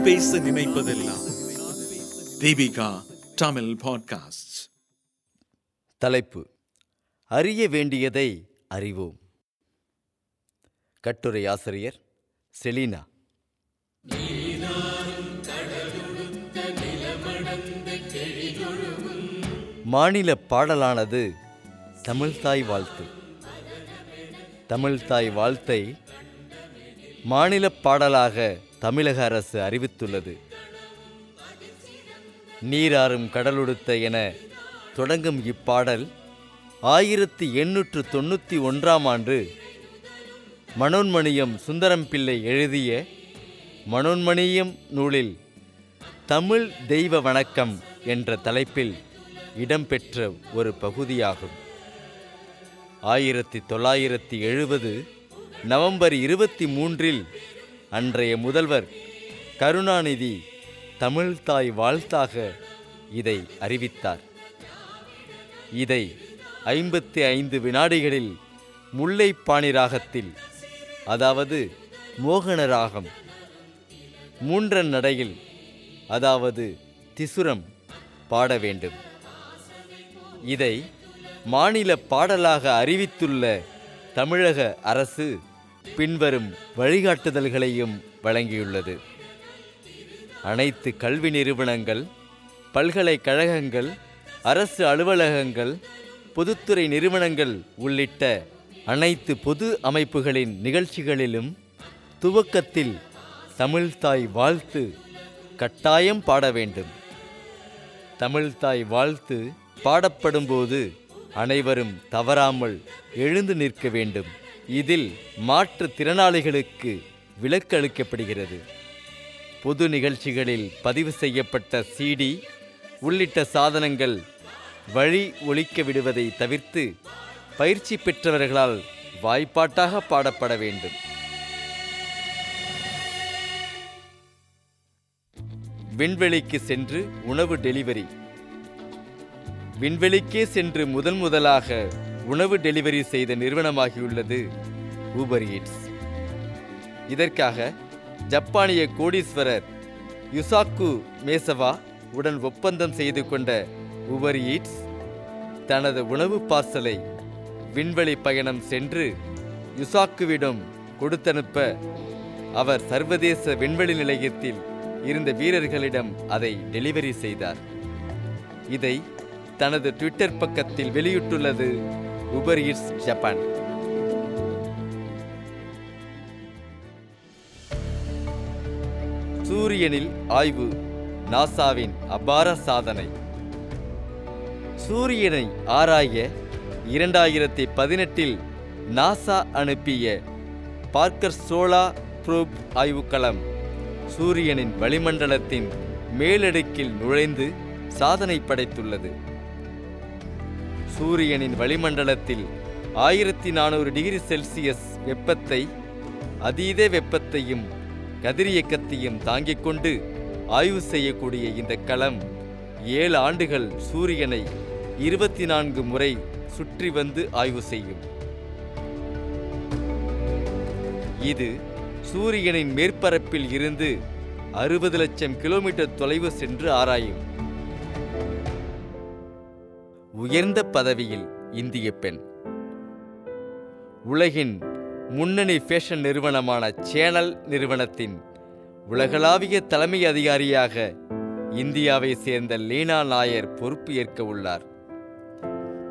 நான் பேச நினைப்பதெல்லாம். தீபிகா தமிழ் பாட்காஸ்ட் தலைப்பு அறிய வேண்டியதை அறிவோம். கட்டுரை ஆசிரியர் செலீனா. மாநில பாடலானது தமிழ்தாய் வாழ்த்து. தமிழ்தாய் வாழ்த்தை மாநில பாடலாக தமிழக அரசு அறிவித்துள்ளது. நீராறும் கடலுடுத்த என தொடங்கும் இப்பாடல் ஆயிரத்தி எண்ணூற்று தொண்ணூற்றி ஒன்றாம் ஆண்டு மனோன்மணியம் சுந்தரம் பிள்ளை எழுதிய மனோன்மணியம் நூலில் தமிழ் தெய்வ வணக்கம் என்ற தலைப்பில் இடம்பெற்ற ஒரு பகுதியாகும். ஆயிரத்தி தொள்ளாயிரத்தி எழுபது நவம்பர் இருபத்தி மூன்றில் அன்றைய முதல்வர் கருணாநிதி தமிழ்தாய் வாழ்த்தாக இதை அறிவித்தார். இதை ஐம்பத்தி ஐந்து வினாடிகளில் முல்லைப்பாணி ராகத்தில் அதாவது மோகன ராகம் மூன்றன் நடையில் அதாவது திசுரம் பாட வேண்டும். இதை மாநில பாடலாக அறிவித்துள்ள தமிழக அரசு பின்வரும் வழிகாட்டுதல்களையும் வழங்கியுள்ளது. அனைத்து கல்வி நிறுவனங்கள் பல்கலைக்கழகங்கள் அரசு அலுவலகங்கள் பொதுத்துறை நிறுவனங்கள் உள்ளிட்ட அனைத்து பொது அமைப்புகளின் நிகழ்ச்சிகளிலும் துவக்கத்தில் தமிழ்தாய் வாழ்த்து கட்டாயம் பாட வேண்டும். தமிழ்தாய் வாழ்த்து பாடப்படும்போது அனைவரும் தவறாமல் எழுந்து நிற்க வேண்டும். இதில் மாற்றுத்திறனாளிகளுக்கு விலக்கு அளிக்கப்படுகிறது. பொது நிகழ்ச்சிகளில் பதிவு செய்யப்பட்ட சிடி உள்ளிட்ட சாதனங்கள் வழி ஒழிக்க விடுவதை தவிர்த்து பயிற்சி பெற்றவர்களால் வாய்ப்பாட்டாக பாடப்பட வேண்டும். விண்வெளிக்கு சென்று உணவு டெலிவரி விண்வெளிக்கே சென்று முதன் முதலாக உணவு டெலிவரி செய்த நிறுவனமாகியுள்ளது ஊபர் ஈட்ஸ். இதற்காக ஜப்பானிய கோடீஸ்வரர் யுசாக்கு மேசவா உடன் ஒப்பந்தம் செய்து கொண்ட உபர் ஈட்ஸ் தனது உணவு பார்சலை விண்வெளி பயணம் சென்று யுசாக்குவிடம் கொடுத்தனுப்ப அவர் சர்வதேச விண்வெளி நிலையத்தில் இருந்த வீரர்களிடம் அதை டெலிவரி செய்தார். இதை தனது ட்விட்டர் பக்கத்தில் வெளியிட்டுள்ளது உபர் ஈட்ஸ் ஜப்பான் சூரியனில் ஆய்வு நாசாவின் அபார சாதனை. சூரியனை ஆராய இரண்டாயிரத்தி பதினெட்டில் நாசா அனுப்பிய பார்க்கர் சோலா ப்ரூப் ஆய்வுக்களம் சூரியனின் வளிமண்டலத்தின் மேலடுக்கில் நுழைந்து சாதனை படைத்துள்ளது. சூரியனின் வளிமண்டலத்தில் ஆயிரத்தி நானூறு டிகிரி செல்சியஸ் வெப்பத்தை அதீத வெப்பத்தையும் கதிரியக்கத்தையும் தாங்கிக் கொண்டு ஆய்வு செய்யக்கூடிய இந்த களம் ஏழு ஆண்டுகள் சூரியனை இருபத்தி நான்கு முறை சுற்றி வந்து ஆய்வு செய்யும். இது சூரியனின் மேற்பரப்பில் இருந்து அறுபது லட்சம் கிலோமீட்டர் தொலைவு சென்று ஆராயும். உயர்ந்த பதவியில் இந்திய பெண். உலகின் முன்னணி ஃபேஷன் நிறுவனமான சேனல் நிறுவனத்தின் உலகளாவிய தலைமை அதிகாரியாக இந்தியாவை சேர்ந்த லீனா நாயர் பொறுப்பு ஏற்க உள்ளார்.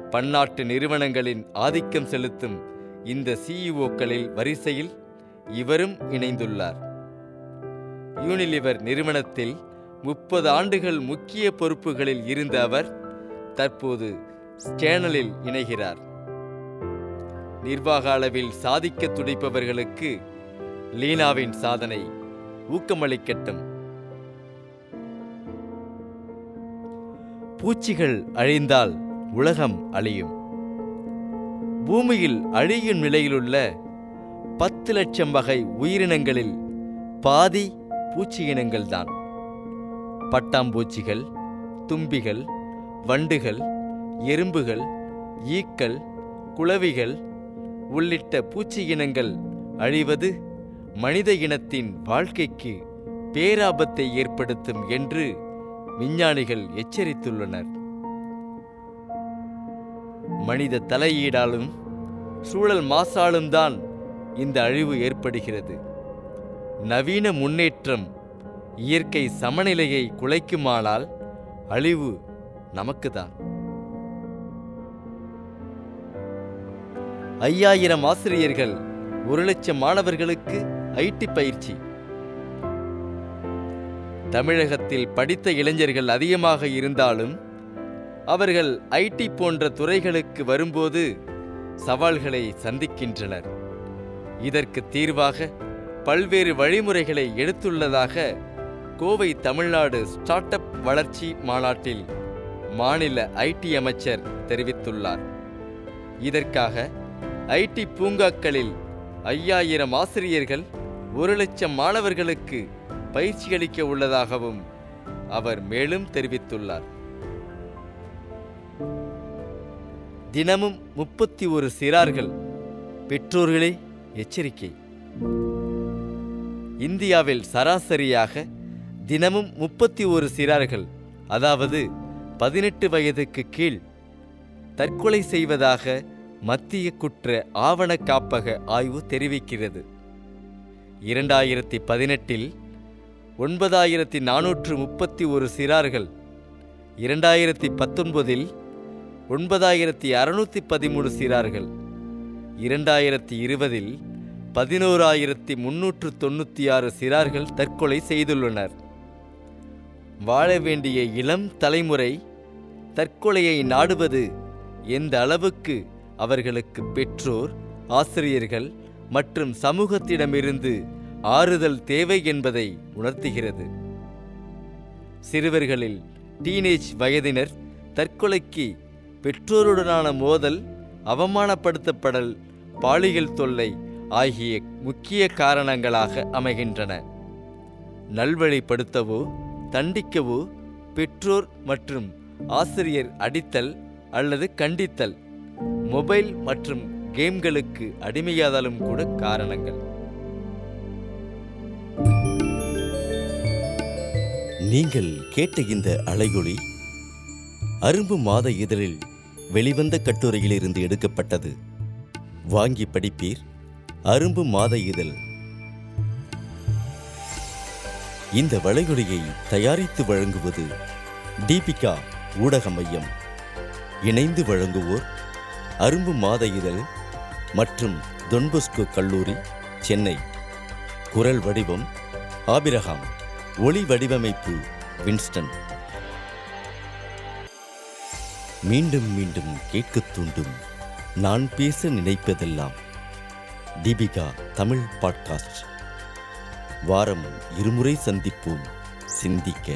பன்னாட்டு நிறுவனங்களின் ஆதிக்கம் செலுத்தும் இந்த சிஇஓக்களில் வரிசையில் இவரும் இணைந்துள்ளார். யூனிலிவர் நிறுவனத்தில் முப்பது ஆண்டுகள் முக்கிய பொறுப்புகளில் இருந்த அவர் தற்போது சேனலில் இணைகிறார். நிர்வாக அளவில் சாதிக்க துடிப்பவர்களுக்கு லீனாவின் சாதனை ஊக்கமளிக்கட்டும். பூச்சிகள் அழிந்தால் உலகம் அழியும். பூமியில் அழியும் நிலையிலுள்ள பத்து லட்சம் வகை உயிரினங்களில் பாதி பூச்சி இனங்கள்தான். பட்டாம்பூச்சிகள் தும்பிகள் வண்டுகள் எறும்புகள் ஈக்கள் குளவிகள் உள்ளிட்ட பூச்சி இனங்கள் அழிவது மனித இனத்தின் வாழ்க்கைக்கு பேராபத்தை ஏற்படுத்தும் என்று விஞ்ஞானிகள் எச்சரித்துள்ளனர். மனித தலையீடாலும் சூழல் மாசாலும் தான் இந்த அழிவு ஏற்படுகிறது. நவீன முன்னேற்றம் இயற்கை சமநிலையை குலைக்குமானால் அழிவு நமக்குதான். ஐயாயிரம் ஆசிரியர்கள் ஒரு லட்சம் மாணவர்களுக்கு ஐடி பயிற்சி. தமிழகத்தில் படித்த இளைஞர்கள் அதிகமாக இருந்தாலும் அவர்கள் ஐடி போன்ற துறைகளுக்கு வரும்போது சவால்களை சந்திக்கின்றனர். இதற்கு தீர்வாக பல்வேறு வழிமுறைகளை எடுத்துள்ளதாக கோவை தமிழ்நாடு ஸ்டார்ட் அப் வளர்ச்சி மாநாட்டில் மாநில ஐடி அமைச்சர் தெரிவித்துள்ளார். இதற்காக ஐடி பூங்காக்களில் ஐயாயிரம் ஆசிரியர்கள் ஒரு லட்சம் மாணவர்களுக்கு பயிற்சியளிக்க உள்ளதாகவும் அவர் மேலும் தெரிவித்துள்ளார். தினமும் முப்பத்தி ஒரு சிறார்கள் பெற்றோர்களே எச்சரிக்கை. இந்தியாவில் சராசரியாக தினமும் முப்பத்தி ஒரு சிறார்கள் அதாவது பதினெட்டு வயதுக்கு கீழ் தற்கொலை செய்வதாக மத்திய குற்ற ஆவண காப்பக ஆய்வு தெரிவிக்கிறது. இரண்டாயிரத்தி பதினெட்டில் ஒன்பதாயிரத்தி நானூற்று முப்பத்தி ஒரு சிறார்கள் இரண்டாயிரத்தி பத்தொன்பதில் ஒன்பதாயிரத்தி அறுநூற்றி பதிமூணு சிறார்கள் இரண்டாயிரத்தி இருபதில் பதினோராயிரத்தி முன்னூற்று தொண்ணூற்றி ஆறு சிறார்கள் தற்கொலை செய்துள்ளனர். வாழ வேண்டிய இளம் தலைமுறை தற்கொலையை நாடுவது எந்த அளவுக்கு அவர்களுக்கு பெற்றோர் ஆசிரியர்கள் மற்றும் சமூகத்திடமிருந்து ஆறுதல் தேவை என்பதை உணர்த்துகிறது. சிறுவர்களில் டீனேஜ் வயதினர் தற்கொலைக்கு பெற்றோருடனான மோதல் அவமானப்படுத்தப்படல் பாலியல் தொல்லை ஆகிய முக்கிய காரணங்களாக அமைகின்றன. நல்வழிப்படுத்தவோ தண்டிக்கவோ பெற்றோர் மற்றும் ஆசிரியர் அடித்தல் அல்லது கண்டித்தல் மொபைல் மற்றும் கேம்களுக்கு அடிமையாதலும் கூட காரணங்கள். நீங்கள் கேட்ட இந்த அலையொளி அரும்பு மாத இதழில் வெளிவந்த கட்டுரையிலிருந்து எடுக்கப்பட்டது. வாங்கி படிப்பீர். அரும்பு மாத இதழ். இந்த வலையொலியை தயாரித்து வழங்குவது தீபிகா ஊடக மையம் இணைந்து வழங்குவோர் அரும்பு மாத இதழ் மற்றும் தொன்பொஸ்கோ கல்லூரி சென்னை. குரல் வடிவம் ஆபிரகாம். ஒளி வடிவமைப்பு வின்ஸ்டன். மீண்டும் மீண்டும் கேட்கத் தூண்டும். நான் பேச நினைப்பதெல்லாம் தீபிகா தமிழ் பாட்காஸ்ட். வாரம் இருமுறை சந்திப்போம். சிந்திக்க.